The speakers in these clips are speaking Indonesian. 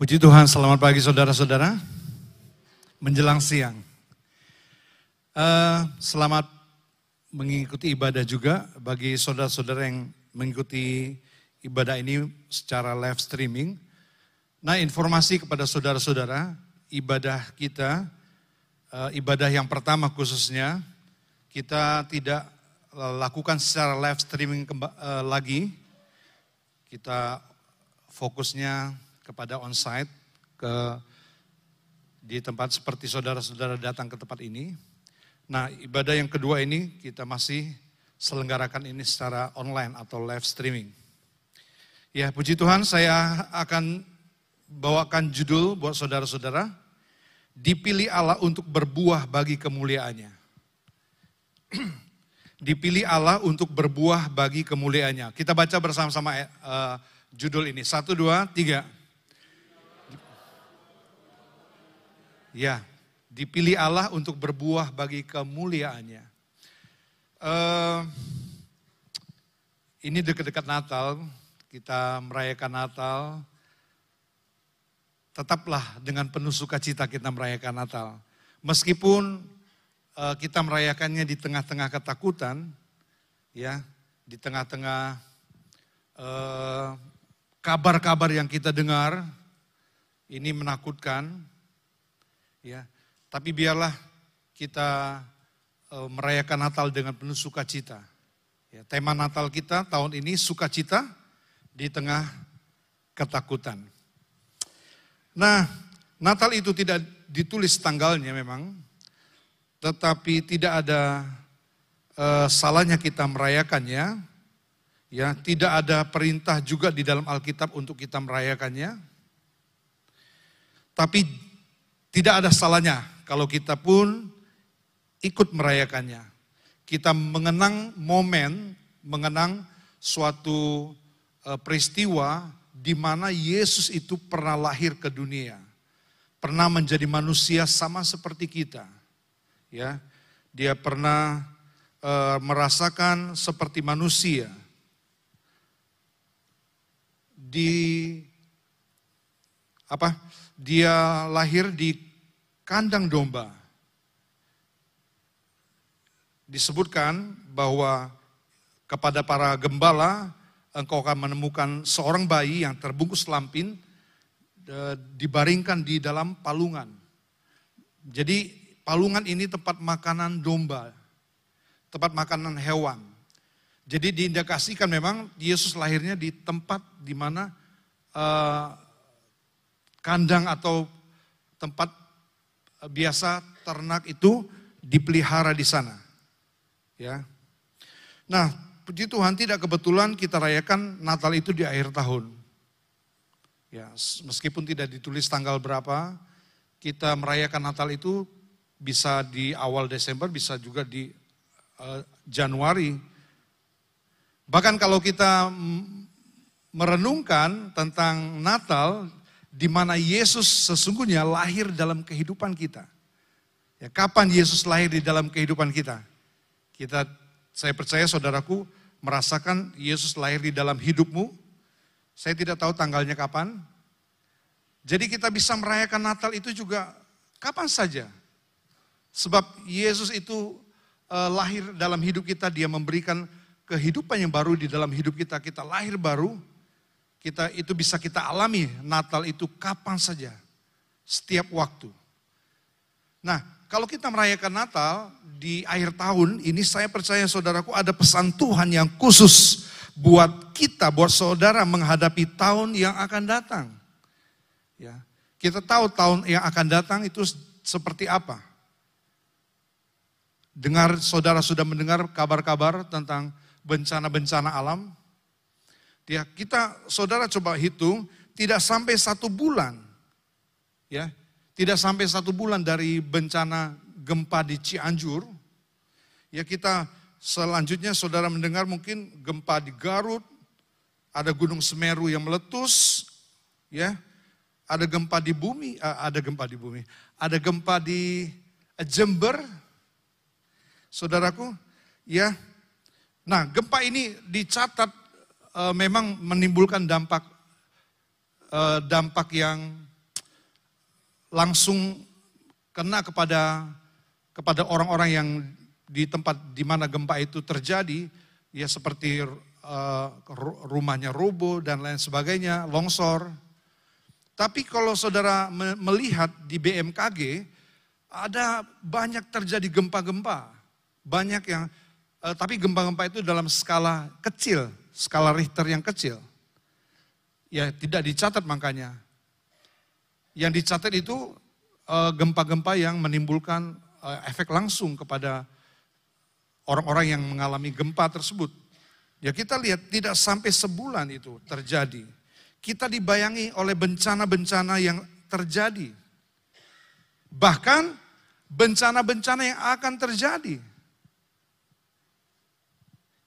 Puji Tuhan, selamat pagi saudara-saudara. Menjelang siang. Uh, selamat mengikuti ibadah juga bagi saudara-saudara yang mengikuti ibadah ini secara live streaming. Nah informasi kepada saudara-saudara, ibadah kita, uh, ibadah yang pertama khususnya, kita tidak lakukan secara live streaming uh, lagi. Kita fokusnya kepada onsite ke di tempat seperti saudara-saudara datang ke tempat ini. Nah, ibadah yang kedua ini kita masih selenggarakan ini secara online atau live streaming. Ya, puji Tuhan, saya akan bawakan judul buat saudara-saudara, dipilih Allah untuk berbuah bagi kemuliaannya. dipilih Allah untuk berbuah bagi kemuliaannya. Kita baca bersama-sama uh, judul ini. Satu, dua, tiga. Ya, dipilih Allah untuk berbuah bagi kemuliaannya. Uh, ini dekat-dekat Natal, kita merayakan Natal. Tetaplah dengan penuh sukacita kita merayakan Natal. Meskipun uh, kita merayakannya di tengah-tengah ketakutan, ya, di tengah-tengah uh, kabar-kabar yang kita dengar, ini menakutkan, Ya, tapi biarlah kita e, merayakan Natal dengan penuh sukacita. Ya, tema Natal kita tahun ini sukacita di tengah ketakutan. Nah, Natal itu tidak ditulis tanggalnya memang, tetapi tidak ada e, salahnya kita merayakannya. Ya, tidak ada perintah juga di dalam Alkitab untuk kita merayakannya. Tapi tidak ada salahnya kalau kita pun ikut merayakannya. Kita mengenang momen, mengenang suatu eh, peristiwa di mana Yesus itu pernah lahir ke dunia. Pernah menjadi manusia sama seperti kita. Ya, dia pernah e, merasakan seperti manusia. Di apa? Dia lahir di kandang domba. Disebutkan bahwa kepada para gembala engkau akan menemukan seorang bayi yang terbungkus lampin dibaringkan di dalam palungan. Jadi palungan ini tempat makanan domba, tempat makanan hewan. Jadi diindikasikan memang Yesus lahirnya di tempat di mana uh, kandang atau tempat eh, biasa ternak itu dipelihara di sana. Ya. Nah, puji Tuhan tidak kebetulan kita rayakan Natal itu di akhir tahun. Ya, meskipun tidak ditulis tanggal berapa, kita merayakan Natal itu bisa di awal Desember, bisa juga di uh, Januari. Bahkan kalau kita merenungkan tentang Natal, di mana Yesus sesungguhnya lahir dalam kehidupan kita. Ya, kapan Yesus lahir di dalam kehidupan kita? Kita, saya percaya saudaraku merasakan Yesus lahir di dalam hidupmu. Saya tidak tahu tanggalnya kapan. Jadi kita bisa merayakan Natal itu juga kapan saja. Sebab Yesus itu uh, lahir dalam hidup kita, dia memberikan kehidupan yang baru di dalam hidup kita. Kita lahir baru, kita itu bisa kita alami Natal itu kapan saja, setiap waktu. Nah, kalau kita merayakan Natal di akhir tahun ini saya percaya saudaraku ada pesan Tuhan yang khusus buat kita, buat saudara menghadapi tahun yang akan datang. Ya, kita tahu tahun yang akan datang itu seperti apa. Dengar saudara sudah mendengar kabar-kabar tentang bencana-bencana alam, Ya, kita saudara coba hitung, tidak sampai satu bulan. Ya, tidak sampai satu bulan dari bencana gempa di Cianjur. Ya kita selanjutnya saudara mendengar mungkin gempa di Garut, ada gunung Semeru yang meletus, ya, ada gempa di bumi, ada gempa di bumi, ada gempa di Jember, saudaraku, ya. Nah, gempa ini dicatat uh, memang menimbulkan dampak uh, dampak yang langsung kena kepada kepada orang-orang yang di tempat di mana gempa itu terjadi, ya seperti uh, rumahnya roboh dan lain sebagainya, longsor. Tapi kalau saudara melihat di BMKG, ada banyak terjadi gempa-gempa. Banyak yang, tapi gempa-gempa itu dalam skala kecil, skala Richter yang kecil. Ya tidak dicatat makanya. Yang dicatat itu uh, gempa-gempa yang menimbulkan uh, efek langsung kepada orang-orang yang mengalami gempa tersebut. Ya kita lihat tidak sampai sebulan itu terjadi. Kita dibayangi oleh bencana-bencana yang terjadi. Bahkan bencana-bencana yang akan terjadi.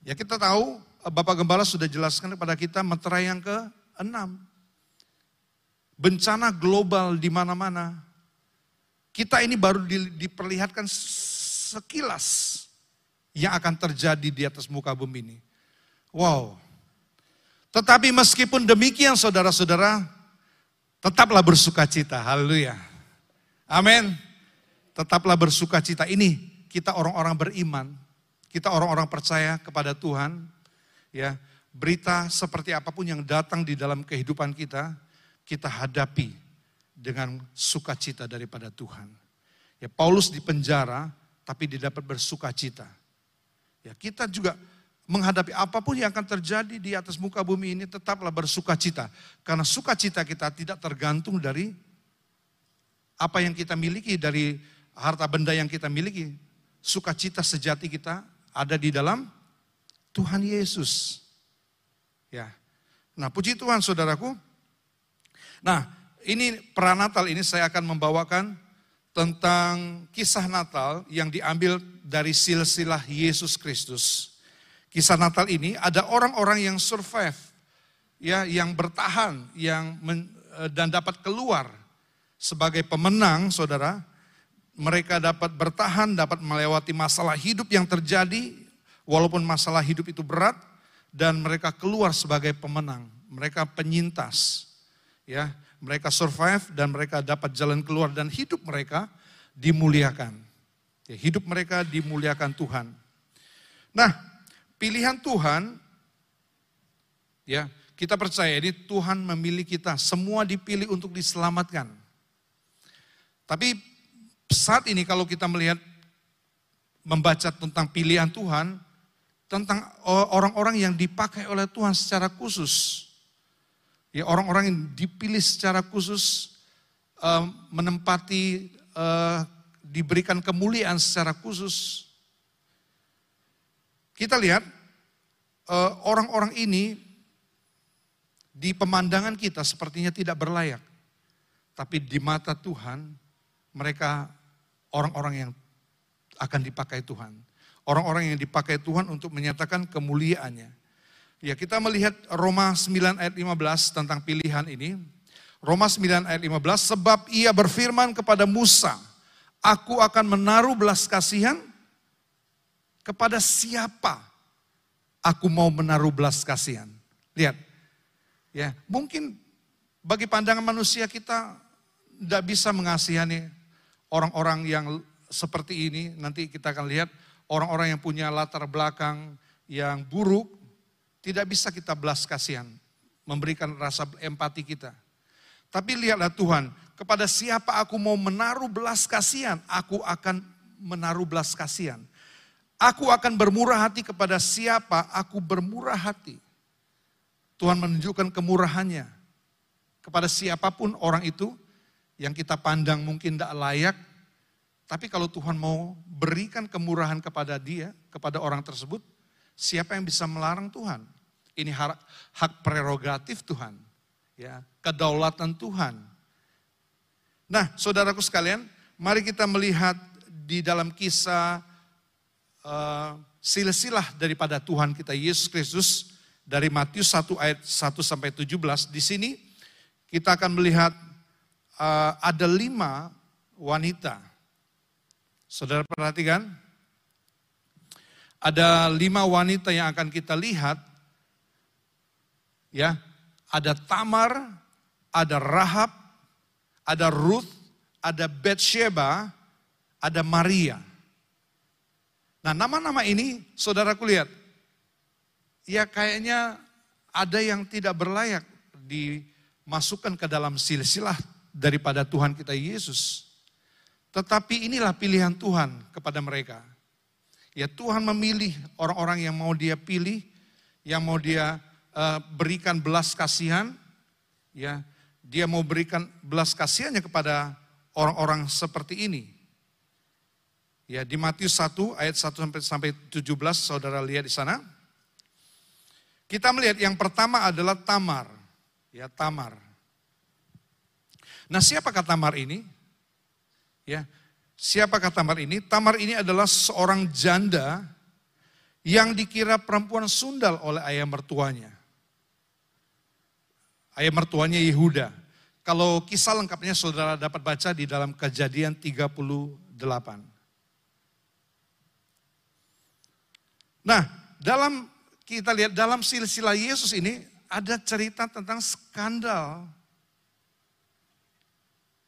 Ya kita tahu Bapak Gembala sudah jelaskan kepada kita meterai yang ke-6. Bencana global di mana-mana. Kita ini baru diperlihatkan sekilas yang akan terjadi di atas muka bumi ini. Wow. Tetapi meskipun demikian saudara-saudara, tetaplah bersuka cita. Haleluya. Amin. Tetaplah bersuka cita. Ini kita orang-orang beriman, kita orang-orang percaya kepada Tuhan. Ya, berita seperti apa pun yang datang di dalam kehidupan kita, kita hadapi dengan sukacita daripada Tuhan. Ya, Paulus di penjara, tapi dia dapat bersuka cita. Ya, kita juga menghadapi apa pun yang akan terjadi di atas muka bumi ini tetaplah bersuka cita. Karena sukacita kita tidak tergantung dari apa yang kita miliki, dari harta benda yang kita miliki. Sukacita sejati kita ada di dalam Tuhan Yesus. Ya. Nah, puji Tuhan saudaraku. Nah, ini pranatal ini saya akan membawakan tentang kisah Natal yang diambil dari silsilah Yesus Kristus. Kisah Natal ini ada orang-orang yang survive, ya, yang bertahan, yang men, eh, dan dapat keluar sebagai pemenang, saudara. Mereka dapat bertahan, dapat melewati masalah hidup yang terjadi, walaupun masalah hidup itu berat, dan mereka keluar sebagai pemenang. Mereka penyintas, ya mereka survive dan mereka dapat jalan keluar dan hidup mereka dimuliakan. Ya, hidup mereka dimuliakan Tuhan. Nah, pilihan Tuhan, ya kita percaya ini Tuhan memilih kita, semua dipilih untuk diselamatkan. Tapi saat ini kalau kita melihat membaca tentang pilihan Tuhan, tentang orang-orang yang dipakai oleh Tuhan secara khusus. Ya, orang-orang yang dipilih secara khusus menempati uh, diberikan kemuliaan secara khusus. Kita lihat uh, orang-orang ini di pemandangan kita sepertinya tidak berlayak. Tapi di mata Tuhan mereka orang-orang yang akan dipakai Tuhan. Orang-orang yang dipakai Tuhan untuk menyatakan kemuliaannya. Ya kita melihat Roma 9 ayat 15 tentang pilihan ini. Roma 9 ayat 15, sebab ia berfirman kepada Musa, aku akan menaruh belas kasihan kepada siapa aku mau menaruh belas kasihan. Lihat, ya mungkin bagi pandangan manusia kita tidak bisa mengasihani orang-orang yang seperti ini. Nanti kita akan lihat orang-orang yang punya latar belakang yang buruk, tidak bisa kita belas kasihan, memberikan rasa empati kita. Tapi lihatlah Tuhan, kepada siapa aku mau menaruh belas kasihan, aku akan menaruh belas kasihan. Aku akan bermurah hati kepada siapa aku bermurah hati. Tuhan menunjukkan kemurahannya kepada siapa pun orang itu yang kita pandang mungkin tidak layak. Tapi kalau Tuhan mau berikan kemurahan kepada dia, kepada orang tersebut, siapa yang bisa melarang Tuhan? Ini hak, hak prerogatif Tuhan. Ya, kedaulatan Tuhan. Nah, saudaraku sekalian, mari kita melihat di dalam kisah uh, silsilah daripada Tuhan kita Yesus Kristus dari Matius 1 ayat 1 sampai 17. Di sini kita akan melihat uh, ada lima wanita. Saudara perhatikan, ada lima wanita yang akan kita lihat Ya, ada Tamar, ada Rahab, ada Ruth, ada Bathsheba, ada Maria. Nah nama-nama ini saudaraku lihat, ya kayaknya ada yang tidak berlayak dimasukkan ke dalam silsilah daripada Tuhan kita Yesus. Tetapi inilah pilihan Tuhan kepada mereka. Ya Tuhan memilih orang-orang yang mau dia pilih, yang mau dia uh, berikan belas kasihan, ya dia mau berikan belas kasihannya kepada orang-orang seperti ini. Ya, di Matius 1 ayat 1 sampai sampai 17 Saudara lihat di sana. Kita melihat yang pertama adalah Tamar. Ya, Tamar. Nah, siapakah Tamar ini? Ya, siapakah Tamar ini? Tamar ini adalah seorang janda yang dikira perempuan sundal oleh ayah mertuanya. Ayah mertuanya Yehuda. Kalau kisah lengkapnya saudara dapat baca di dalam kejadian 38. Nah, dalam kita lihat dalam silsilah Yesus ini ada cerita tentang skandal.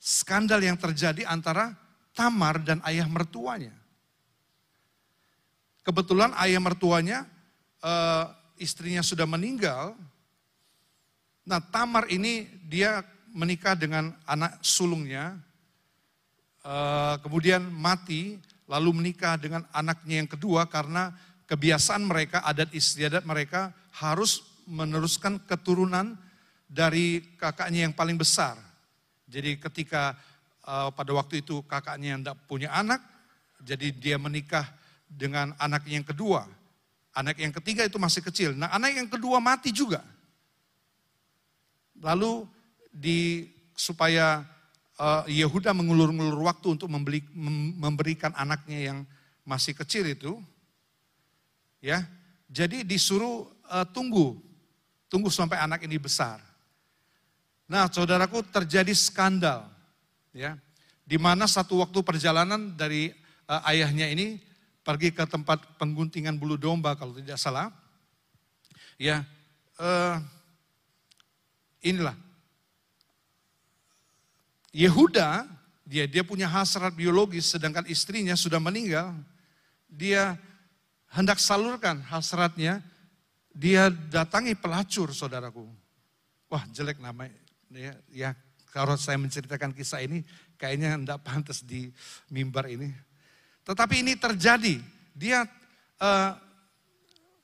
Skandal yang terjadi antara Tamar dan ayah mertuanya. Kebetulan ayah mertuanya uh, istrinya sudah meninggal. Nah, Tamar ini dia menikah dengan anak sulungnya, uh, kemudian mati, lalu menikah dengan anaknya yang kedua karena kebiasaan mereka, adat istiadat mereka harus meneruskan keturunan dari kakaknya yang paling besar. Jadi ketika uh, pada waktu itu kakaknya yang tidak punya anak, jadi dia menikah dengan anak yang kedua. Anak yang ketiga itu masih kecil. Nah anak yang kedua mati juga. Lalu di supaya uh, Yehuda mengulur-ngulur waktu untuk membeli, memberikan anaknya yang masih kecil itu, Ya, jadi disuruh uh, tunggu, tunggu sampai anak ini besar. Nah, saudaraku terjadi skandal, ya, di mana satu waktu perjalanan dari uh, ayahnya ini pergi ke tempat pengguntingan bulu domba kalau tidak salah, ya, uh, inilah Yehuda dia dia punya hasrat biologis sedangkan istrinya sudah meninggal. Dia hendak salurkan hasratnya, dia datangi pelacur saudaraku. Wah jelek namanya. Ya, ya kalau saya menceritakan kisah ini kayaknya tidak pantas di mimbar ini. Tetapi ini terjadi. Dia uh,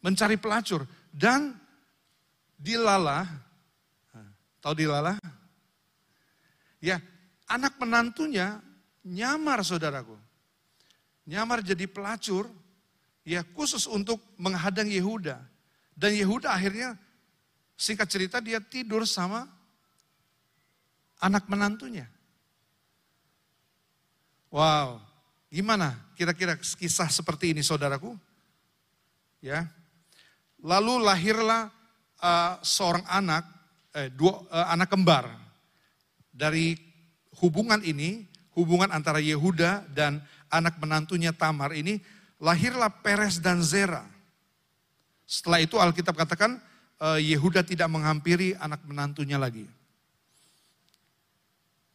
mencari pelacur dan dilala. Tahu dilala? Ya, anak menantunya nyamar saudaraku. Nyamar jadi pelacur ya khusus untuk menghadang Yehuda. Dan Yehuda akhirnya singkat cerita dia tidur sama anak menantunya. Wow, gimana kira-kira kisah seperti ini saudaraku? Ya, lalu lahirlah uh, seorang anak, eh, dua uh, anak kembar dari hubungan ini, hubungan antara Yehuda dan anak menantunya Tamar ini lahirlah Peres dan Zera. Setelah itu Alkitab katakan eh, Yehuda tidak menghampiri anak menantunya lagi.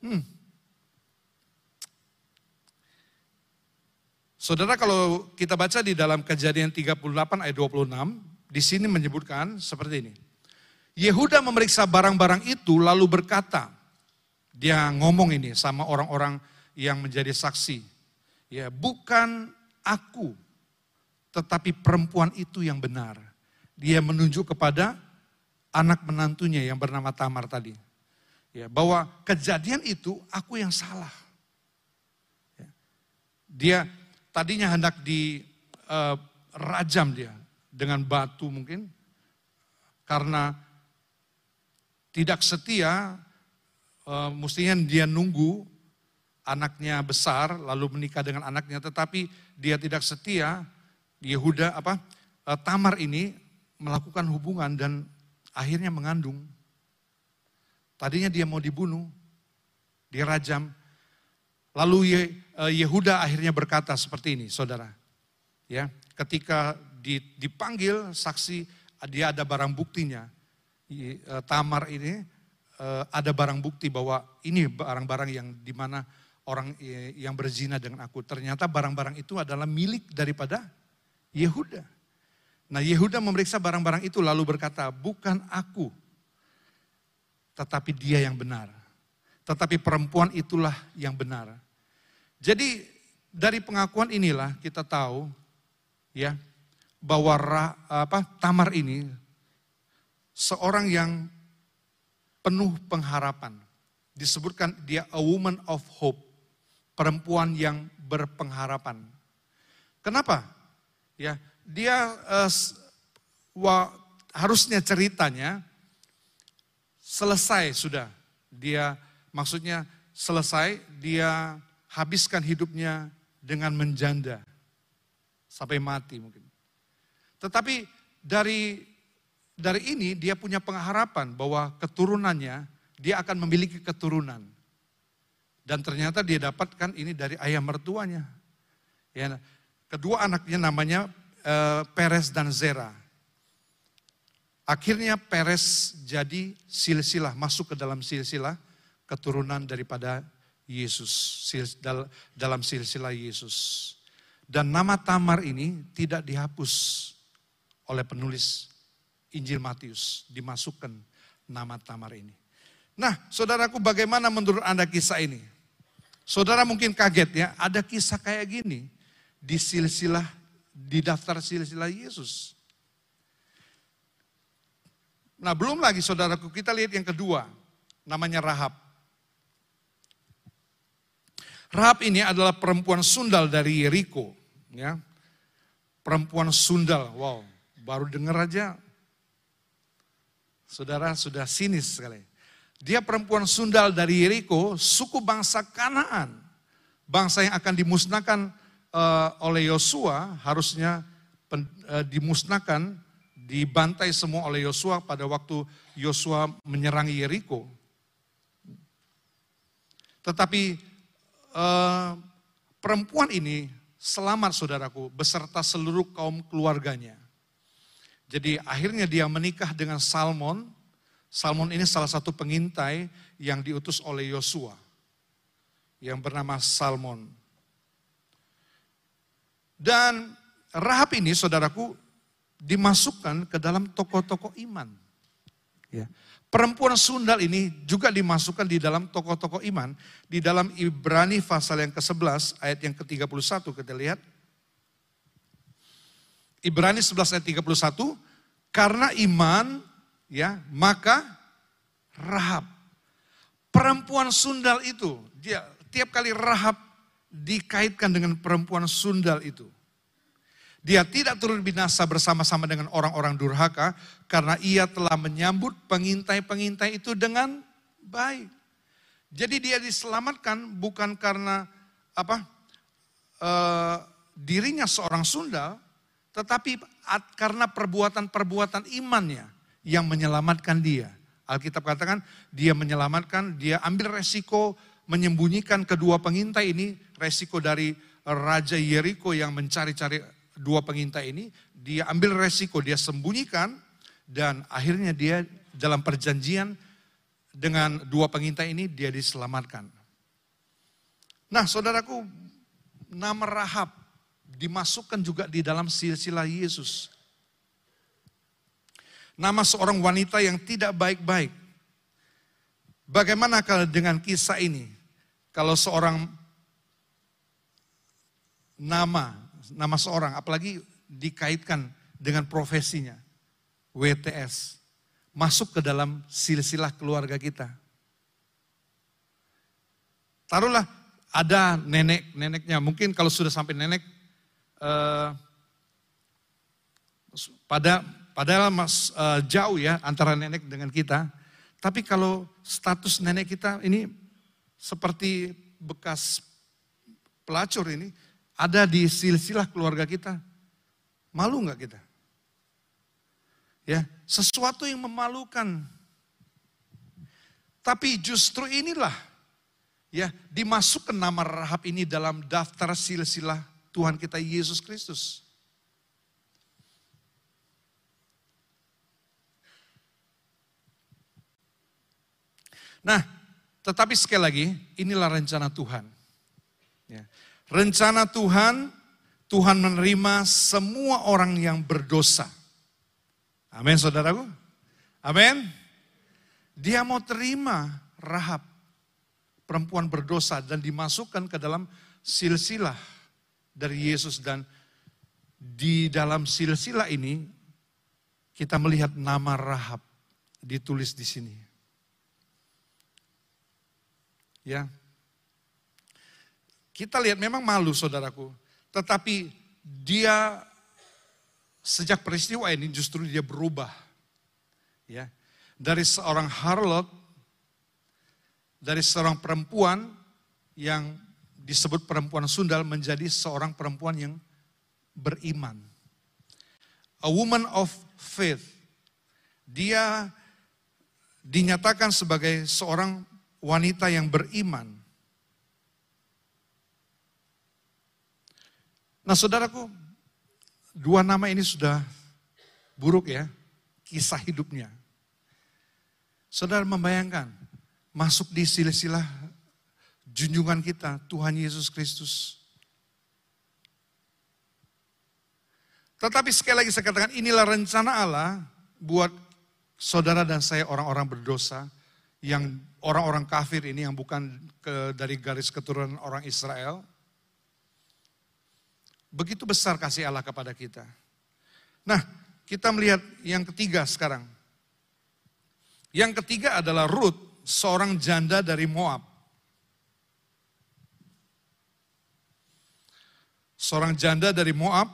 Hmm. Saudara kalau kita baca di dalam kejadian 38 ayat 26, di sini menyebutkan seperti ini. Yehuda memeriksa barang-barang itu lalu berkata, dia ngomong ini sama orang-orang yang menjadi saksi. Ya, bukan aku, tetapi perempuan itu yang benar. Dia menunjuk kepada anak menantunya yang bernama Tamar tadi. Ya, bahwa kejadian itu aku yang salah. Ya. Dia tadinya hendak di uh, rajam dia dengan batu mungkin karena tidak setia uh, mestinya dia nunggu anaknya besar lalu menikah dengan anaknya tetapi dia tidak setia Yehuda apa e, Tamar ini melakukan hubungan dan akhirnya mengandung tadinya dia mau dibunuh dirajam lalu e, Yehuda akhirnya berkata seperti ini saudara ya ketika dipanggil saksi dia ada barang buktinya e, Tamar ini ada barang bukti bahwa ini barang-barang yang di mana orang yang berzina dengan aku. Ternyata barang-barang itu adalah milik daripada Yehuda. Nah Yehuda memeriksa barang-barang itu lalu berkata, bukan aku, tetapi dia yang benar. Tetapi perempuan itulah yang benar. Jadi dari pengakuan inilah kita tahu ya bahwa apa Tamar ini seorang yang penuh pengharapan. Disebutkan dia a woman of hope, perempuan yang berpengharapan. Kenapa? Ya, dia uh, wa, harusnya ceritanya selesai sudah. Dia maksudnya selesai, dia habiskan hidupnya dengan menjanda sampai mati mungkin. Tetapi dari dari ini dia punya pengharapan bahwa keturunannya dia akan memiliki keturunan. Dan ternyata dia dapatkan ini dari ayah mertuanya. Ya, kedua anaknya namanya uh, Peres dan Zera. Akhirnya Peres jadi silsilah, masuk ke dalam silsilah keturunan daripada Yesus, dalam silsilah Yesus. Dan nama Tamar ini tidak dihapus oleh penulis Injil Matius, dimasukkan nama Tamar ini. Nah, saudaraku bagaimana menurut Anda kisah ini? Saudara mungkin kaget ya, ada kisah kayak gini di silsilah, di daftar silsilah Yesus. Nah belum lagi saudaraku, kita lihat yang kedua, namanya Rahab. Rahab ini adalah perempuan sundal dari Yeriko. Ya. Perempuan sundal, wow, baru dengar aja Saudara sudah sinis sekali. Dia perempuan sundal dari Yeriko, suku bangsa Kanaan. Bangsa yang akan dimusnahkan uh, oleh Yosua, harusnya pen, uh, dimusnahkan, dibantai semua oleh Yosua pada waktu Yosua menyerang Yeriko. Tetapi uh, perempuan ini selamat saudaraku beserta seluruh kaum keluarganya. Jadi akhirnya dia menikah dengan Salmon. Salmon ini salah satu pengintai yang diutus oleh Yosua. Yang bernama Salmon. Dan Rahab ini saudaraku dimasukkan ke dalam tokoh-tokoh iman. Ya. Perempuan sundal ini juga dimasukkan di dalam tokoh-tokoh iman. Di dalam Ibrani pasal yang ke-11 ayat yang ke-31 kita lihat. Ibrani 11 ayat 31, karena iman ya, maka Rahab. Perempuan sundal itu, dia tiap kali Rahab dikaitkan dengan perempuan sundal itu. Dia tidak turun binasa bersama-sama dengan orang-orang durhaka karena ia telah menyambut pengintai-pengintai itu dengan baik. Jadi dia diselamatkan bukan karena apa? E, dirinya seorang sundal, tetapi karena perbuatan-perbuatan imannya yang menyelamatkan dia. Alkitab katakan dia menyelamatkan, dia ambil resiko menyembunyikan kedua pengintai ini, resiko dari Raja Yeriko yang mencari-cari dua pengintai ini, dia ambil resiko, dia sembunyikan, dan akhirnya dia dalam perjanjian dengan dua pengintai ini, dia diselamatkan. Nah saudaraku, nama Rahab dimasukkan juga di dalam silsilah Yesus. Nama seorang wanita yang tidak baik-baik. Bagaimana kalau dengan kisah ini? Kalau seorang nama, nama seorang, apalagi dikaitkan dengan profesinya, WTS, masuk ke dalam silsilah keluarga kita. Taruhlah ada nenek-neneknya, mungkin kalau sudah sampai nenek uh, pada padahal mas uh, jauh ya antara nenek dengan kita. Tapi kalau status nenek kita ini seperti bekas pelacur ini ada di silsilah keluarga kita. Malu nggak kita? Ya, sesuatu yang memalukan. Tapi justru inilah ya dimasukkan nama Rahab ini dalam daftar silsilah Tuhan kita Yesus Kristus. Nah, tetapi sekali lagi, inilah rencana Tuhan. Ya. Rencana Tuhan, Tuhan menerima semua orang yang berdosa. Amin saudaraku. Amin. Dia mau terima Rahab, perempuan berdosa dan dimasukkan ke dalam silsilah dari Yesus dan di dalam silsilah ini kita melihat nama Rahab ditulis di sini. Ya. Kita lihat memang malu saudaraku, tetapi dia sejak peristiwa ini justru dia berubah. Ya. Dari seorang harlot dari seorang perempuan yang disebut perempuan sundal menjadi seorang perempuan yang beriman. A woman of faith. Dia dinyatakan sebagai seorang wanita yang beriman. Nah saudaraku, dua nama ini sudah buruk ya, kisah hidupnya. Saudara membayangkan, masuk di silsilah junjungan kita, Tuhan Yesus Kristus. Tetapi sekali lagi saya katakan, inilah rencana Allah buat saudara dan saya orang-orang berdosa, yang orang-orang kafir ini yang bukan ke, dari garis keturunan orang Israel, Begitu besar kasih Allah kepada kita. Nah, kita melihat yang ketiga sekarang. Yang ketiga adalah Ruth, seorang janda dari Moab. Seorang janda dari Moab.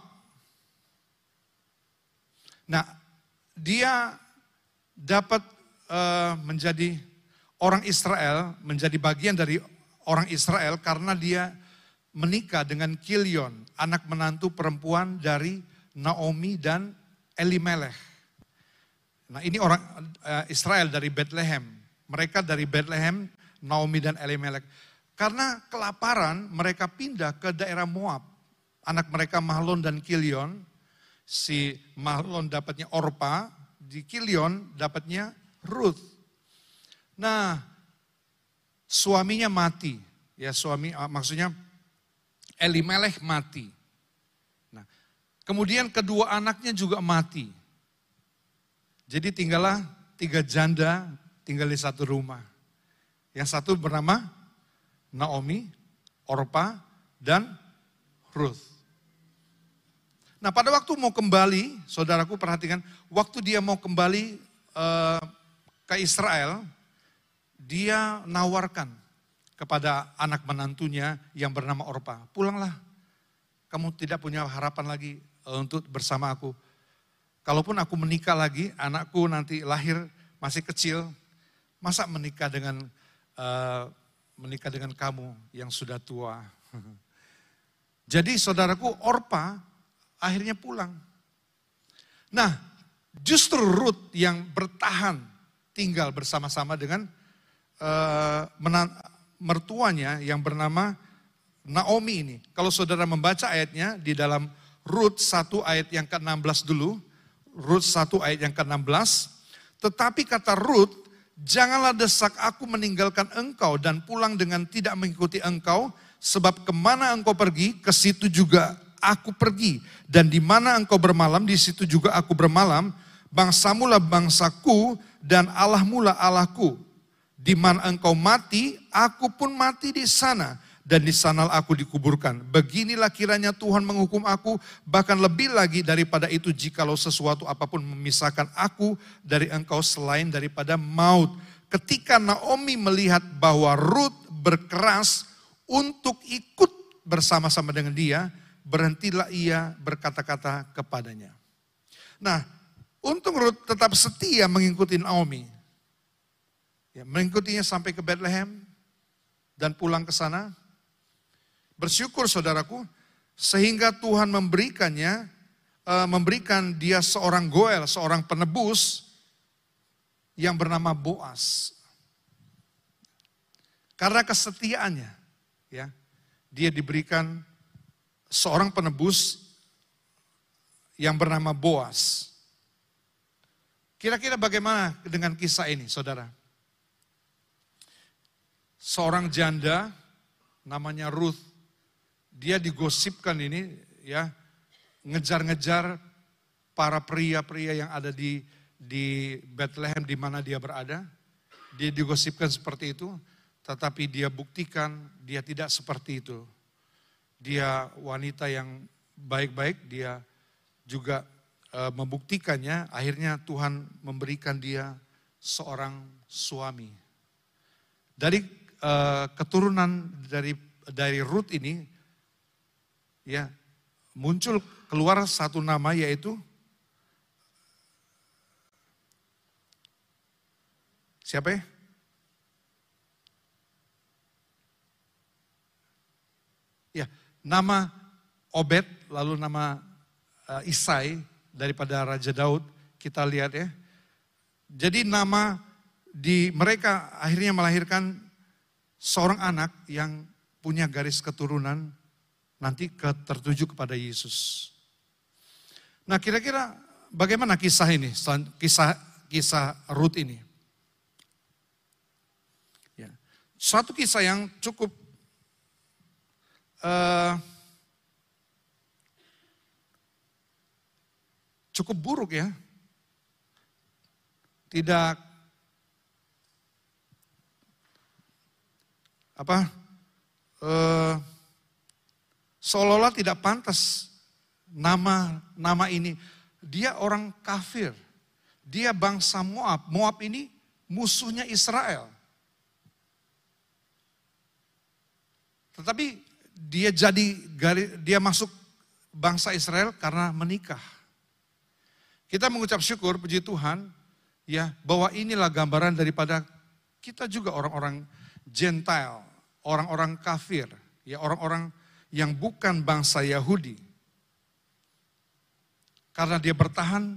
Nah, dia dapat uh, menjadi orang Israel, menjadi bagian dari orang Israel karena dia menikah dengan Kilion, anak menantu perempuan dari Naomi dan Elimelech. Nah ini orang eh, Israel dari Bethlehem. Mereka dari Bethlehem, Naomi dan Elimelech. Karena kelaparan mereka pindah ke daerah Moab. Anak mereka Mahlon dan Kilion. Si Mahlon dapatnya Orpa, di Kilion dapatnya Ruth. Nah, suaminya mati. Ya suami ah, maksudnya Elimelech mati. Nah, kemudian kedua anaknya juga mati. Jadi tinggallah tiga janda tinggal di satu rumah. Yang satu bernama Naomi, Orpa, dan Ruth. Nah pada waktu mau kembali, saudaraku perhatikan, waktu dia mau kembali uh, ke Israel, dia nawarkan kepada anak menantunya yang bernama Orpa, pulanglah. Kamu tidak punya harapan lagi eh, untuk bersama aku. Kalaupun aku menikah lagi, anakku nanti lahir masih kecil, masa menikah dengan uh, menikah dengan kamu yang sudah tua. Jadi saudaraku Orpa akhirnya pulang. Nah, justru Ruth yang bertahan tinggal bersama-sama dengan uh, mertuanya yang bernama Naomi ini. Kalau saudara membaca ayatnya di dalam Ruth 1 ayat yang ke-16 dulu, Ruth 1 ayat yang ke-16, tetapi kata Ruth, janganlah desak aku meninggalkan engkau dan pulang dengan tidak mengikuti engkau, sebab ke mana engkau pergi, ke situ juga aku pergi. Dan di mana engkau bermalam, di situ juga aku bermalam. Bangsamulah bangsaku dan Allahmulah Allahku di mana engkau mati, aku pun mati di sana. Dan di sana aku dikuburkan. Beginilah kiranya Tuhan menghukum aku, bahkan lebih lagi daripada itu jikalau sesuatu apa pun memisahkan aku dari engkau selain daripada maut. Ketika Naomi melihat bahwa Ruth berkeras untuk ikut bersama-sama dengan dia, berhentilah ia berkata-kata kepadanya. Nah, untung Ruth tetap setia mengikuti Naomi. Ya, mengikutinya sampai ke Bethlehem dan pulang ke sana. Bersyukur saudaraku, sehingga Tuhan memberikannya, uh, memberikan dia seorang goel, seorang penebus yang bernama Boas. Karena kesetiaannya, ya, dia diberikan seorang penebus yang bernama Boas. Kira-kira bagaimana dengan kisah ini, saudara? Seorang janda namanya Ruth dia digosipkan ini ya ngejar-ngejar para pria-pria yang ada di di Bethlehem di mana dia berada. Dia digosipkan seperti itu, tetapi dia buktikan dia tidak seperti itu. Dia wanita yang baik-baik, dia juga e, membuktikannya. Akhirnya Tuhan memberikan dia seorang suami. Dari e, keturunan dari dari Ruth ini, ya muncul keluar satu nama yaitu siapa ya? Ya, nama Obed, lalu nama uh, Isai daripada Raja Daud, kita lihat ya. Jadi nama di mereka akhirnya melahirkan seorang anak yang punya garis keturunan nanti tertuju kepada Yesus. Nah kira-kira bagaimana kisah ini, kisah kisah Ruth ini? Ya. Suatu kisah yang cukup uh, cukup buruk ya. Tidak apa uh, seolah-olah tidak pantas nama nama ini. Dia orang kafir. Dia bangsa Moab. Moab ini musuhnya Israel. Tetapi dia jadi dia masuk bangsa Israel karena menikah. Kita mengucap syukur puji Tuhan ya bahwa inilah gambaran daripada kita juga orang-orang Gentile, orang-orang kafir, ya orang-orang yang bukan bangsa Yahudi. Karena dia bertahan,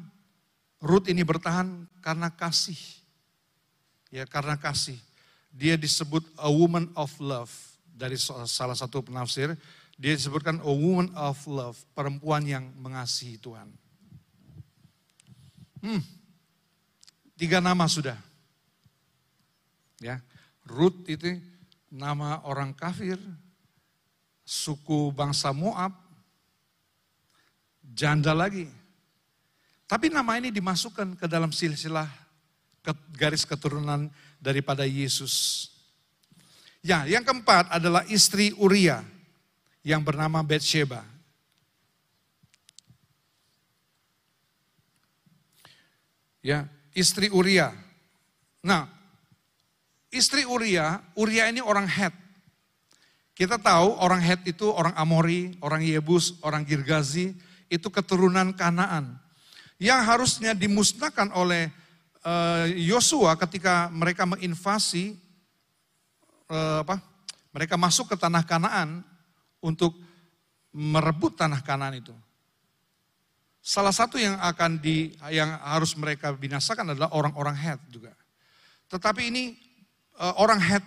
Ruth ini bertahan karena kasih. Ya karena kasih. Dia disebut a woman of love dari salah satu penafsir, dia disebutkan a woman of love, perempuan yang mengasihi Tuhan. Hmm, tiga nama sudah. Ya, Ruth itu nama orang kafir, suku bangsa Moab, janda lagi. Tapi nama ini dimasukkan ke dalam silsilah garis keturunan daripada Yesus. Ya, yang keempat adalah istri Uria yang bernama Bathsheba. Ya, istri Uria. Nah, istri Uria, Uria ini orang Het. Kita tahu orang Het itu orang Amori, orang Yebus, orang Girgazi, itu keturunan Kanaan. Yang harusnya dimusnahkan oleh eh, Yosua ketika mereka menginvasi eh, apa? Mereka masuk ke tanah Kanaan untuk merebut tanah Kanaan itu. Salah satu yang akan di yang harus mereka binasakan adalah orang-orang Het juga. Tetapi ini eh, orang Het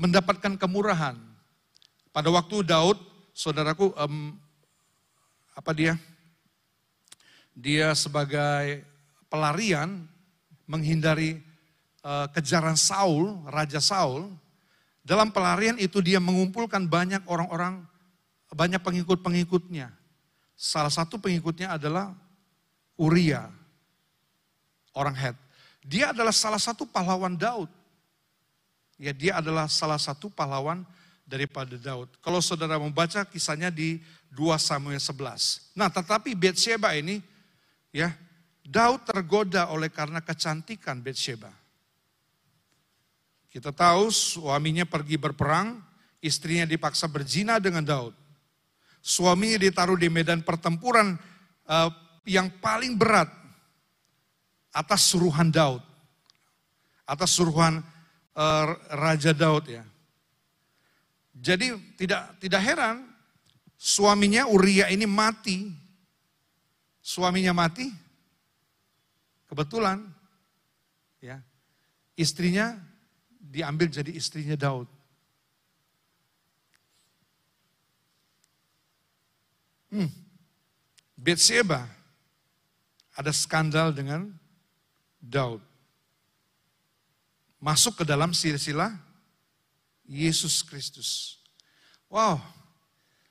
mendapatkan kemurahan. Pada waktu Daud, saudaraku, um, apa dia? Dia sebagai pelarian menghindari uh, kejaran Saul, Raja Saul, dalam pelarian itu dia mengumpulkan banyak orang-orang, banyak pengikut-pengikutnya. Salah satu pengikutnya adalah Uria, orang Het. Dia adalah salah satu pahlawan Daud. Ya, dia adalah salah satu pahlawan daripada Daud. Kalau saudara membaca kisahnya di 2 Samuel 11. Nah, tetapi Bathsheba ini ya, Daud tergoda oleh karena kecantikan Bathsheba. Kita tahu suaminya pergi berperang, istrinya dipaksa berzina dengan Daud. Suaminya ditaruh di medan pertempuran uh, yang paling berat atas suruhan Daud. Atas suruhan uh, Raja Daud ya. Jadi tidak tidak heran suaminya Uria ini mati. Suaminya mati. Kebetulan ya. Istrinya diambil jadi istrinya Daud. Hmm. Betseba ada skandal dengan Daud. Masuk ke dalam silsilah Yesus Kristus. Wow,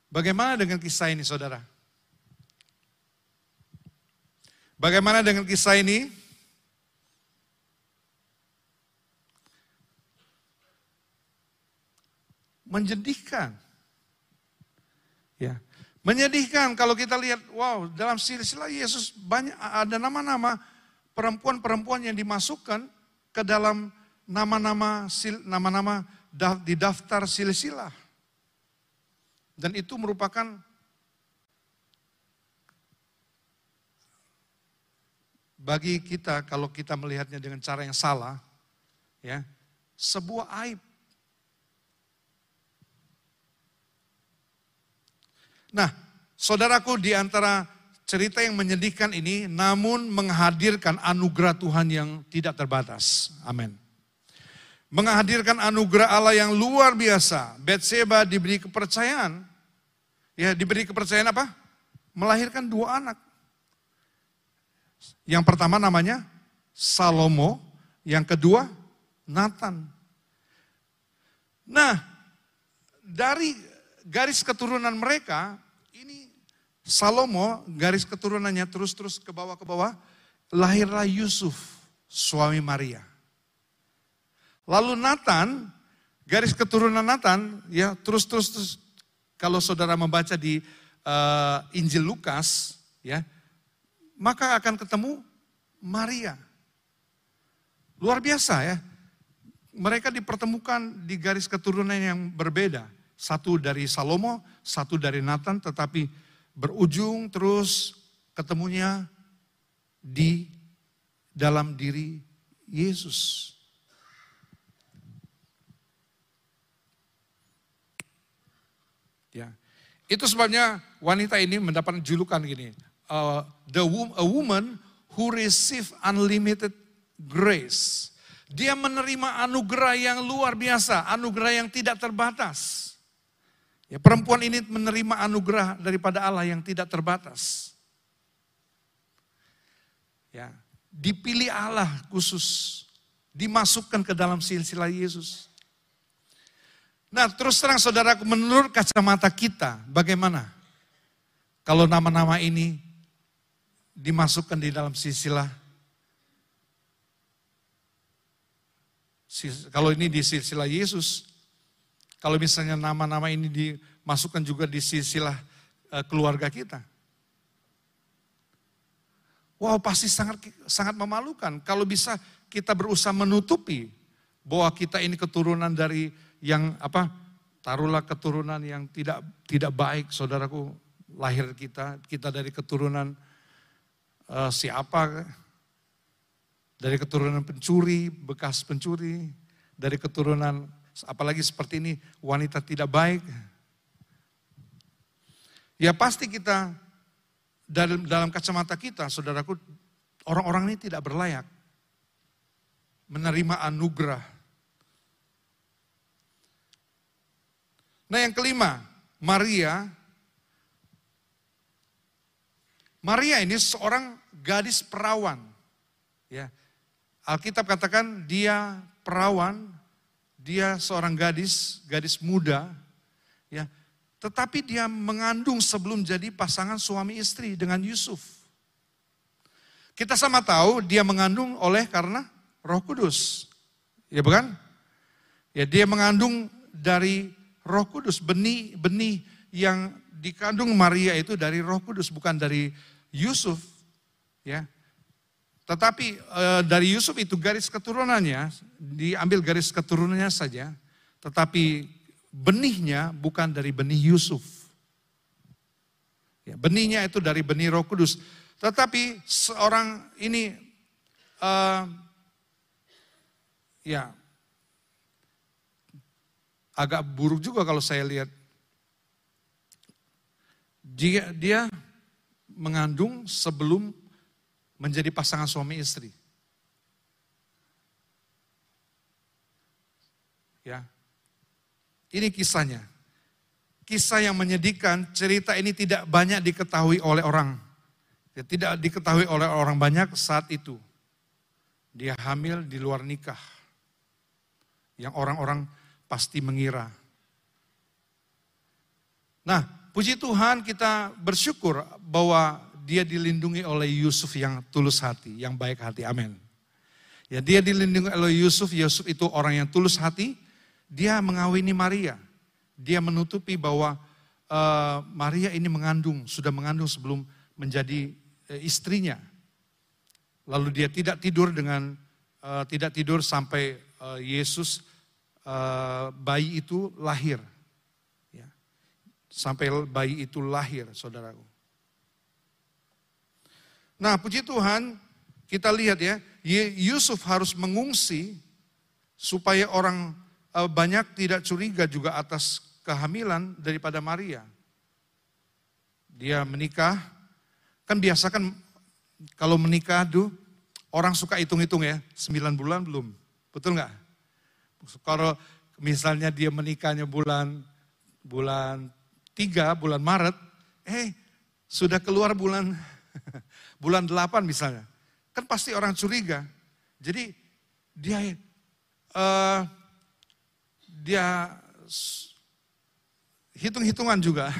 bagaimana dengan kisah ini saudara? Bagaimana dengan kisah ini? Menjadikan. Ya. Menyedihkan kalau kita lihat, wow, dalam silsilah Yesus banyak ada nama-nama perempuan-perempuan yang dimasukkan ke dalam nama-nama nama-nama di daftar silsilah. Dan itu merupakan bagi kita kalau kita melihatnya dengan cara yang salah, ya, sebuah aib. Nah, saudaraku di antara cerita yang menyedihkan ini namun menghadirkan anugerah Tuhan yang tidak terbatas. Amin. Menghadirkan anugerah Allah yang luar biasa. Betseba diberi kepercayaan. Ya, diberi kepercayaan apa? Melahirkan dua anak. Yang pertama namanya Salomo, yang kedua Nathan. Nah, dari garis keturunan mereka, Salomo garis keturunannya terus-terus ke bawah ke bawah, lahirlah Yusuf, suami Maria. Lalu Nathan, garis keturunan Nathan, ya terus-terus terus kalau saudara membaca di uh, Injil Lukas, ya maka akan ketemu Maria. Luar biasa ya. Mereka dipertemukan di garis keturunan yang berbeda. Satu dari Salomo, satu dari Nathan, tetapi berujung terus ketemunya di dalam diri Yesus. Ya. Itu sebabnya wanita ini mendapat julukan gini, uh, the a woman who receive unlimited grace. Dia menerima anugerah yang luar biasa, anugerah yang tidak terbatas. Ya, perempuan ini menerima anugerah daripada Allah yang tidak terbatas. Ya, dipilih Allah khusus, dimasukkan ke dalam silsilah Yesus. Nah, terus terang saudaraku, menurut kacamata kita, bagaimana? Kalau nama-nama ini dimasukkan di dalam silsilah kalau ini di silsilah Yesus, kalau misalnya nama-nama ini dimasukkan juga di silsilah uh, keluarga kita. Wow, pasti sangat sangat memalukan. Kalau bisa kita berusaha menutupi bahwa kita ini keturunan dari yang apa? Taruhlah keturunan yang tidak tidak baik, saudaraku. Lahir kita, kita dari keturunan uh, siapa? Dari keturunan pencuri, bekas pencuri, dari keturunan apalagi seperti ini wanita tidak baik. Ya pasti kita dalam, dalam kacamata kita, saudaraku, orang-orang ini tidak berlayak menerima anugerah. Nah yang kelima, Maria. Maria ini seorang gadis perawan. Ya, Alkitab katakan dia perawan dia seorang gadis, gadis muda, ya, tetapi dia mengandung sebelum jadi pasangan suami istri dengan Yusuf. Kita sama tahu dia mengandung oleh karena Roh Kudus. Ya bukan? Ya dia mengandung dari Roh Kudus, benih-benih yang dikandung Maria itu dari Roh Kudus bukan dari Yusuf. Ya. Tetapi e, dari Yusuf itu garis keturunannya, diambil garis keturunannya saja, tetapi benihnya bukan dari benih Yusuf. Ya, benihnya itu dari benih roh kudus. Tetapi seorang ini, e, ya agak buruk juga kalau saya lihat. Dia, dia mengandung sebelum menjadi pasangan suami istri. Ya. Ini kisahnya. Kisah yang menyedihkan, cerita ini tidak banyak diketahui oleh orang. Ya, tidak diketahui oleh orang banyak saat itu. Dia hamil di luar nikah. Yang orang-orang pasti mengira. Nah, puji Tuhan kita bersyukur bahwa dia dilindungi oleh Yusuf yang tulus hati, yang baik hati. Amin. Ya, dia dilindungi oleh Yusuf. Yusuf itu orang yang tulus hati. Dia mengawini Maria. Dia menutupi bahwa uh, Maria ini mengandung, sudah mengandung sebelum menjadi uh, istrinya. Lalu dia tidak tidur dengan uh, tidak tidur sampai uh, Yesus uh, bayi itu lahir. Ya. Sampai bayi itu lahir, saudaraku. Nah, puji Tuhan, kita lihat ya, Yusuf harus mengungsi supaya orang eh, banyak tidak curiga juga atas kehamilan daripada Maria. Dia menikah, kan biasa kan kalau menikah tuh orang suka hitung-hitung ya, sembilan bulan belum, betul nggak? Kalau misalnya dia menikahnya bulan bulan tiga, bulan Maret, eh sudah keluar bulan bulan 8 misalnya, kan pasti orang curiga. Jadi dia uh, dia hitung-hitungan juga.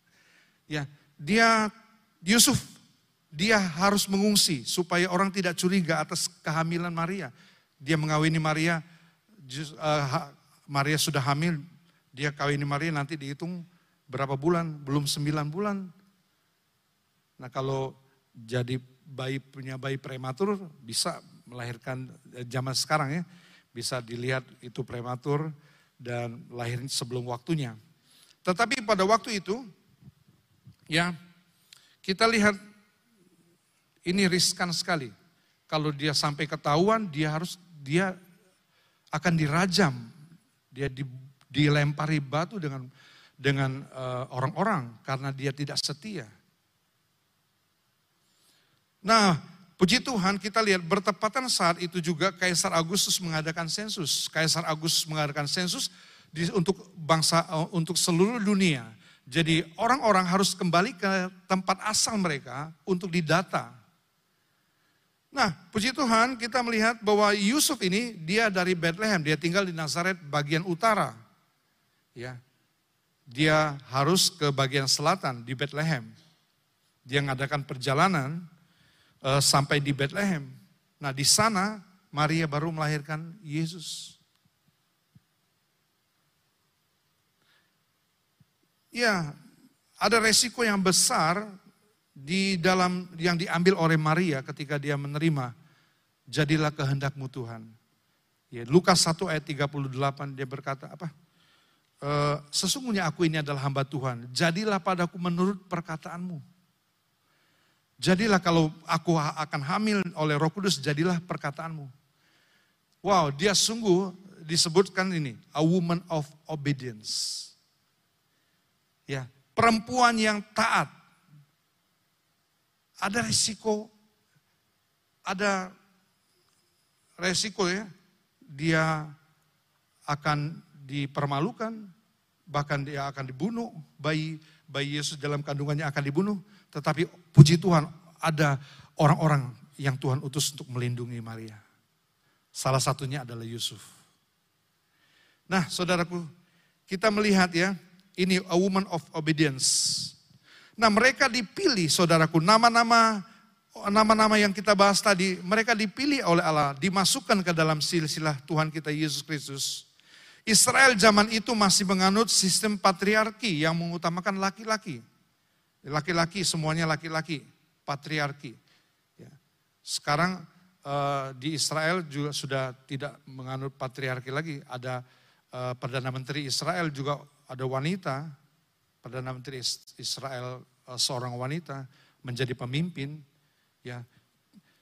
ya, dia Yusuf dia harus mengungsi supaya orang tidak curiga atas kehamilan Maria. Dia mengawini Maria, uh, Maria sudah hamil, dia kawini Maria nanti dihitung berapa bulan, belum sembilan bulan. Nah kalau jadi bayi punya bayi prematur bisa melahirkan eh, zaman sekarang ya bisa dilihat itu prematur dan lahir sebelum waktunya. Tetapi pada waktu itu ya kita lihat ini riskan sekali. Kalau dia sampai ketahuan dia harus dia akan dirajam. Dia di, dilempari batu dengan dengan uh, orang-orang karena dia tidak setia. Nah, puji Tuhan kita lihat bertepatan saat itu juga Kaisar Agustus mengadakan sensus. Kaisar Agustus mengadakan sensus di, untuk bangsa eh, untuk seluruh dunia. Jadi orang-orang harus kembali ke tempat asal mereka untuk didata. Nah, puji Tuhan kita melihat bahwa Yusuf ini dia dari Bethlehem, dia tinggal di Nazaret bagian utara. Ya. Dia harus ke bagian selatan di Bethlehem. Dia mengadakan perjalanan uh, sampai di Bethlehem. Nah di sana Maria baru melahirkan Yesus. Ya, ada resiko yang besar di dalam yang diambil oleh Maria ketika dia menerima jadilah kehendakmu Tuhan. Ya, Lukas 1 ayat 38 dia berkata apa? E, sesungguhnya aku ini adalah hamba Tuhan, jadilah padaku menurut perkataanmu. Jadilah kalau aku akan hamil oleh roh kudus, jadilah perkataanmu. Wow, dia sungguh disebutkan ini, a woman of obedience. Ya, perempuan yang taat. Ada resiko, ada resiko ya, dia akan dipermalukan, bahkan dia akan dibunuh, bayi bayi Yesus dalam kandungannya akan dibunuh, tetapi puji Tuhan ada orang-orang yang Tuhan utus untuk melindungi Maria. Salah satunya adalah Yusuf. Nah saudaraku, kita melihat ya, ini a woman of obedience. Nah mereka dipilih saudaraku, nama-nama nama-nama yang kita bahas tadi, mereka dipilih oleh Allah, dimasukkan ke dalam silsilah Tuhan kita Yesus Kristus. Israel zaman itu masih menganut sistem patriarki yang mengutamakan laki-laki. Laki-laki, semuanya laki-laki, patriarki. Ya. Sekarang uh, di Israel juga sudah tidak menganut patriarki lagi. Ada uh, Perdana Menteri Israel juga ada wanita, Perdana Menteri Israel uh, seorang wanita menjadi pemimpin. Ya.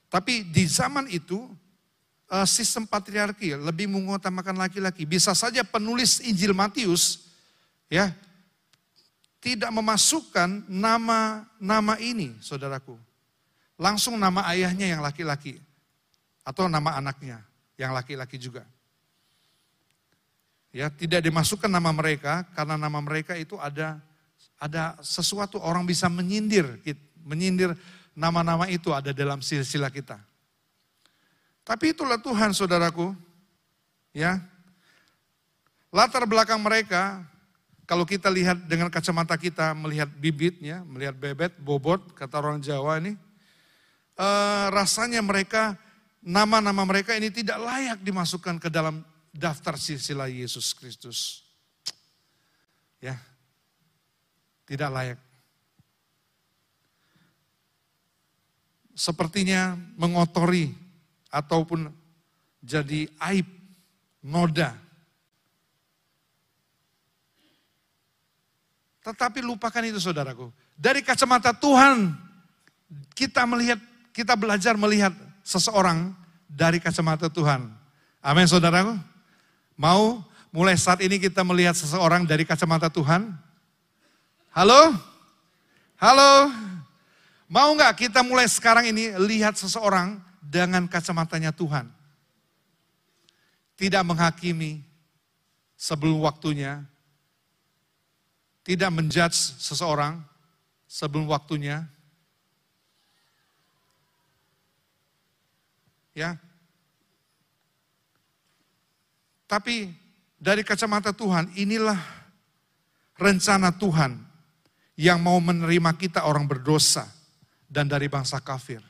Tapi di zaman itu sistem patriarki lebih mengutamakan laki-laki. Bisa saja penulis Injil Matius ya tidak memasukkan nama-nama ini, saudaraku. Langsung nama ayahnya yang laki-laki. Atau nama anaknya yang laki-laki juga. Ya, tidak dimasukkan nama mereka karena nama mereka itu ada ada sesuatu orang bisa menyindir, menyindir nama-nama itu ada dalam silsilah kita. Tapi itulah Tuhan saudaraku. Ya. latar belakang mereka, kalau kita lihat dengan kacamata kita, melihat bibitnya, melihat bebet, bobot, kata orang Jawa ini, eh, rasanya mereka, nama-nama mereka ini tidak layak dimasukkan ke dalam daftar silsilah Yesus Kristus. Ya, tidak layak. Sepertinya mengotori ataupun jadi aib, noda. Tetapi lupakan itu saudaraku. Dari kacamata Tuhan, kita melihat, kita belajar melihat seseorang dari kacamata Tuhan. Amin saudaraku. Mau mulai saat ini kita melihat seseorang dari kacamata Tuhan? Halo? Halo? Mau nggak kita mulai sekarang ini lihat seseorang dengan kacamatanya Tuhan? Tidak menghakimi sebelum waktunya, tidak menjudge seseorang sebelum waktunya. Ya. Tapi dari kacamata Tuhan, inilah rencana Tuhan yang mau menerima kita orang berdosa dan dari bangsa kafir.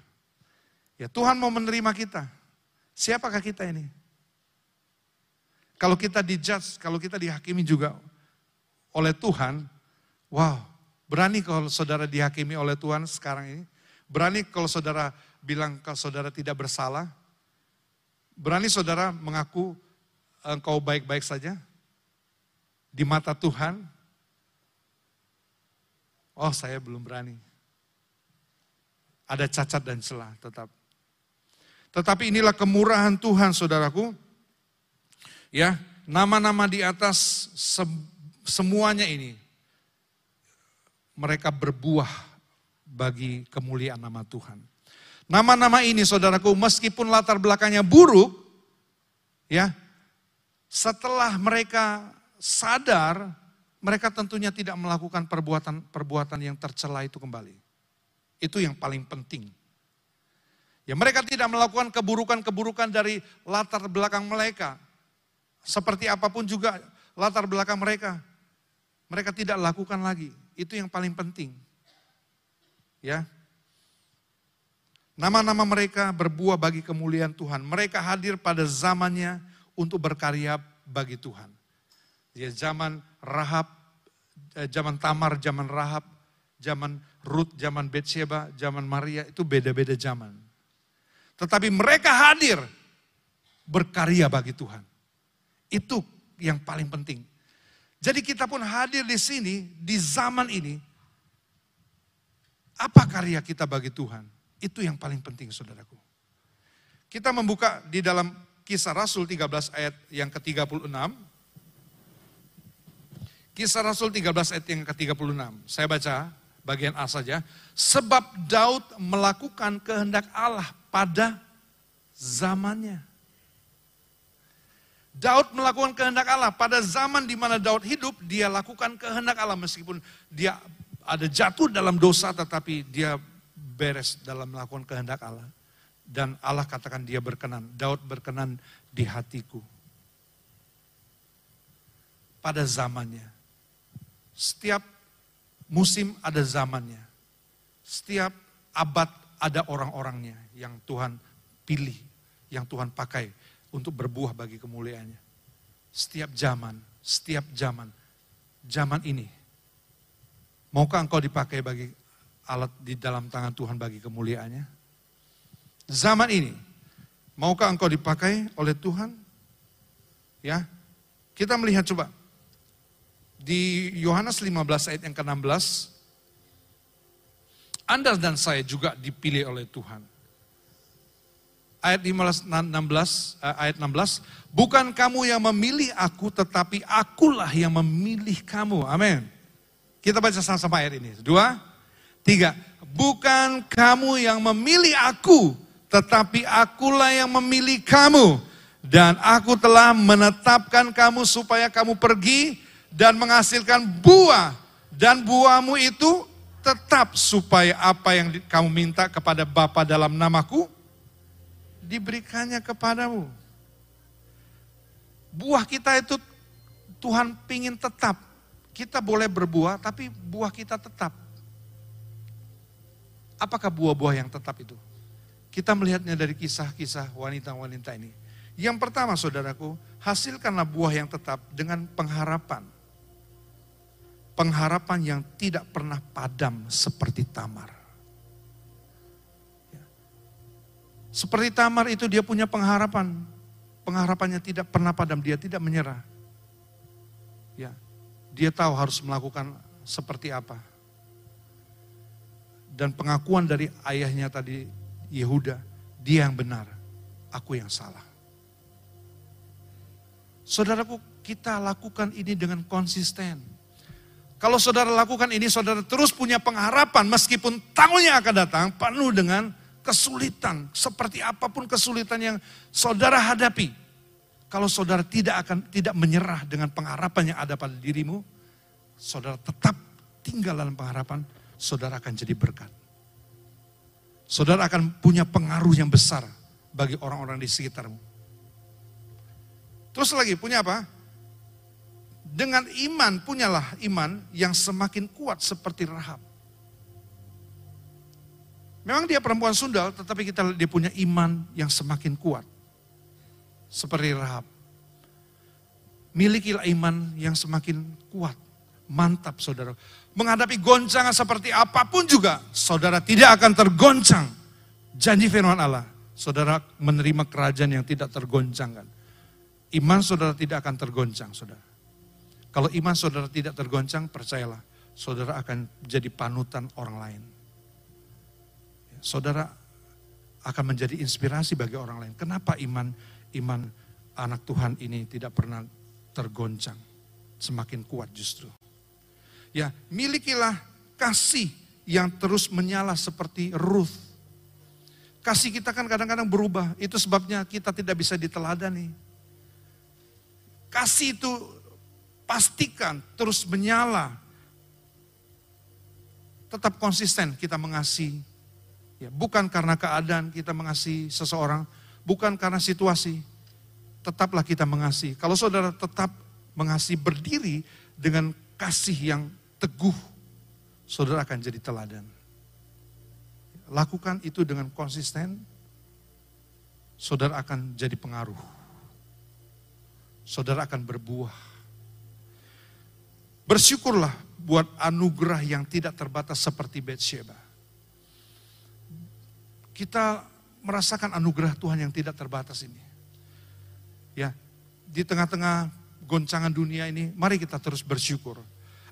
Ya Tuhan mau menerima kita. Siapakah kita ini? Kalau kita dijudge, kalau kita dihakimi juga oleh Tuhan, wow, berani kalau saudara dihakimi oleh Tuhan sekarang ini? Berani kalau saudara bilang kalau saudara tidak bersalah? Berani saudara mengaku engkau baik-baik saja? Di mata Tuhan? Oh saya belum berani. Ada cacat dan celah tetap. Tetapi inilah kemurahan Tuhan saudaraku. Ya, nama-nama di atas semuanya ini mereka berbuah bagi kemuliaan nama Tuhan. Nama-nama ini saudaraku meskipun latar belakangnya buruk, ya, setelah mereka sadar, mereka tentunya tidak melakukan perbuatan-perbuatan yang tercela itu kembali. Itu yang paling penting. Ya mereka tidak melakukan keburukan-keburukan dari latar belakang mereka. Seperti apa pun juga latar belakang mereka mereka tidak lakukan lagi. Itu yang paling penting. Ya. Nama-nama mereka berbuah bagi kemuliaan Tuhan. Mereka hadir pada zamannya untuk berkarya bagi Tuhan. Ya, zaman Rahab, eh, zaman Tamar, zaman Rahab, zaman Ruth, zaman Betsheba, zaman Maria, itu beda-beda zaman. Tetapi mereka hadir berkarya bagi Tuhan. Itu yang paling penting. Jadi kita pun hadir di sini, di zaman ini. Apa karya kita bagi Tuhan? Itu yang paling penting saudaraku. Kita membuka di dalam kisah Rasul 13 ayat yang ke-36. Kisah Rasul 13 ayat yang ke-36. Saya baca bagian A saja. Sebab Daud melakukan kehendak Allah pada zamannya. Daud melakukan kehendak Allah. Pada zaman di mana Daud hidup, dia lakukan kehendak Allah. Meskipun dia ada jatuh dalam dosa, tetapi dia beres dalam melakukan kehendak Allah. Dan Allah katakan dia berkenan. Daud berkenan di hatiku. Pada zamannya. Setiap musim ada zamannya. Setiap abad ada orang-orangnya yang Tuhan pilih, yang Tuhan pakai untuk berbuah bagi kemuliaannya. Setiap zaman, setiap zaman, zaman ini. Maukah engkau dipakai bagi alat di dalam tangan Tuhan bagi kemuliaannya? Zaman ini, maukah engkau dipakai oleh Tuhan? Ya, kita melihat coba. Di Yohanes 15 ayat yang ke-16, Anda dan saya juga dipilih oleh Tuhan ayat 16, eh, ayat 16, bukan kamu yang memilih aku tetapi akulah yang memilih kamu. Amin. Kita baca sama-sama ayat ini. Dua, tiga. Bukan kamu yang memilih aku tetapi akulah yang memilih kamu. Dan aku telah menetapkan kamu supaya kamu pergi dan menghasilkan buah. Dan buahmu itu tetap supaya apa yang kamu minta kepada Bapa dalam namaku, diberikannya kepadamu. Buah kita itu Tuhan pingin tetap. Kita boleh berbuah, tapi buah kita tetap. Apakah buah-buah yang tetap itu? Kita melihatnya dari kisah-kisah wanita-wanita ini. Yang pertama saudaraku, hasilkanlah buah yang tetap dengan pengharapan. Pengharapan yang tidak pernah padam seperti tamar. Seperti tamar itu dia punya pengharapan. Pengharapannya tidak pernah padam, dia tidak menyerah. Ya, dia tahu harus melakukan seperti apa. Dan pengakuan dari ayahnya tadi Yehuda, dia yang benar, aku yang salah. Saudaraku, kita lakukan ini dengan konsisten. Kalau saudara lakukan ini, saudara terus punya pengharapan meskipun tahunnya akan datang penuh dengan kesulitan. Seperti apa pun kesulitan yang saudara hadapi. Kalau saudara tidak akan tidak menyerah dengan pengharapan yang ada pada dirimu, saudara tetap tinggal dalam pengharapan, saudara akan jadi berkat. Saudara akan punya pengaruh yang besar bagi orang-orang di sekitarmu. Terus lagi, punya apa? Dengan iman, punyalah iman yang semakin kuat seperti Rahab. Memang dia perempuan sundal, tetapi kita dia punya iman yang semakin kuat seperti Rahab. Milikilah iman yang semakin kuat, mantap saudara. Menghadapi goncangan seperti apa pun juga, saudara tidak akan tergoncang. Janji firman Allah, saudara menerima kerajaan yang tidak tergoncangkan. Iman saudara tidak akan tergoncang, saudara. Kalau iman saudara tidak tergoncang, percayalah, saudara akan jadi panutan orang lain. Saudara akan menjadi inspirasi bagi orang lain. Kenapa iman iman anak Tuhan ini tidak pernah tergoncang. Semakin kuat justru. Ya, milikilah kasih yang terus menyala seperti Ruth. Kasih kita kan kadang-kadang berubah. Itu sebabnya kita tidak bisa diteladani. Kasih itu pastikan terus menyala. Tetap konsisten kita mengasihi. Ya, bukan karena keadaan kita mengasihi seseorang, bukan karena situasi, tetaplah kita mengasihi. Kalau saudara tetap mengasihi berdiri dengan kasih yang teguh, saudara akan jadi teladan. Lakukan itu dengan konsisten, saudara akan jadi pengaruh. Saudara akan berbuah. Bersyukurlah buat anugerah yang tidak terbatas seperti Betsheba. Kita merasakan anugerah Tuhan yang tidak terbatas ini. Ya, di tengah-tengah goncangan dunia ini, mari kita terus bersyukur.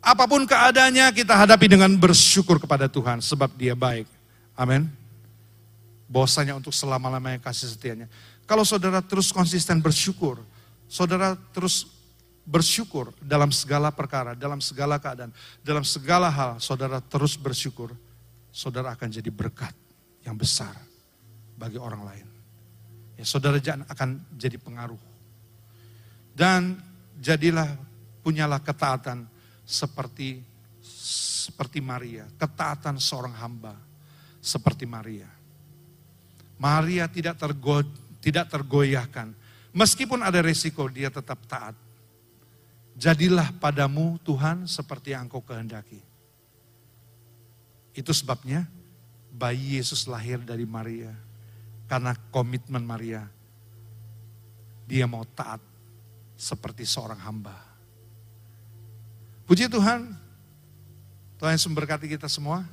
Apa pun keadaannya kita hadapi dengan bersyukur kepada Tuhan sebab dia baik. Amin. Bahwasanya untuk selama-lamanya kasih setianya. Kalau saudara terus konsisten bersyukur, saudara terus bersyukur dalam segala perkara, dalam segala keadaan, dalam segala hal, saudara terus bersyukur, saudara akan jadi berkat yang besar bagi orang lain. Ya, saudara akan jadi pengaruh dan jadilah punyalah ketaatan seperti seperti Maria, ketaatan seorang hamba seperti Maria. Maria tidak tergo, tidak tergoyahkan. Meskipun ada resiko, dia tetap taat. Jadilah padamu Tuhan seperti yang engkau kehendaki. Itu sebabnya bayi Yesus lahir dari Maria. Karena komitmen Maria. Dia mau taat seperti seorang hamba. Puji Tuhan, Tuhan Yesus memberkati kita semua.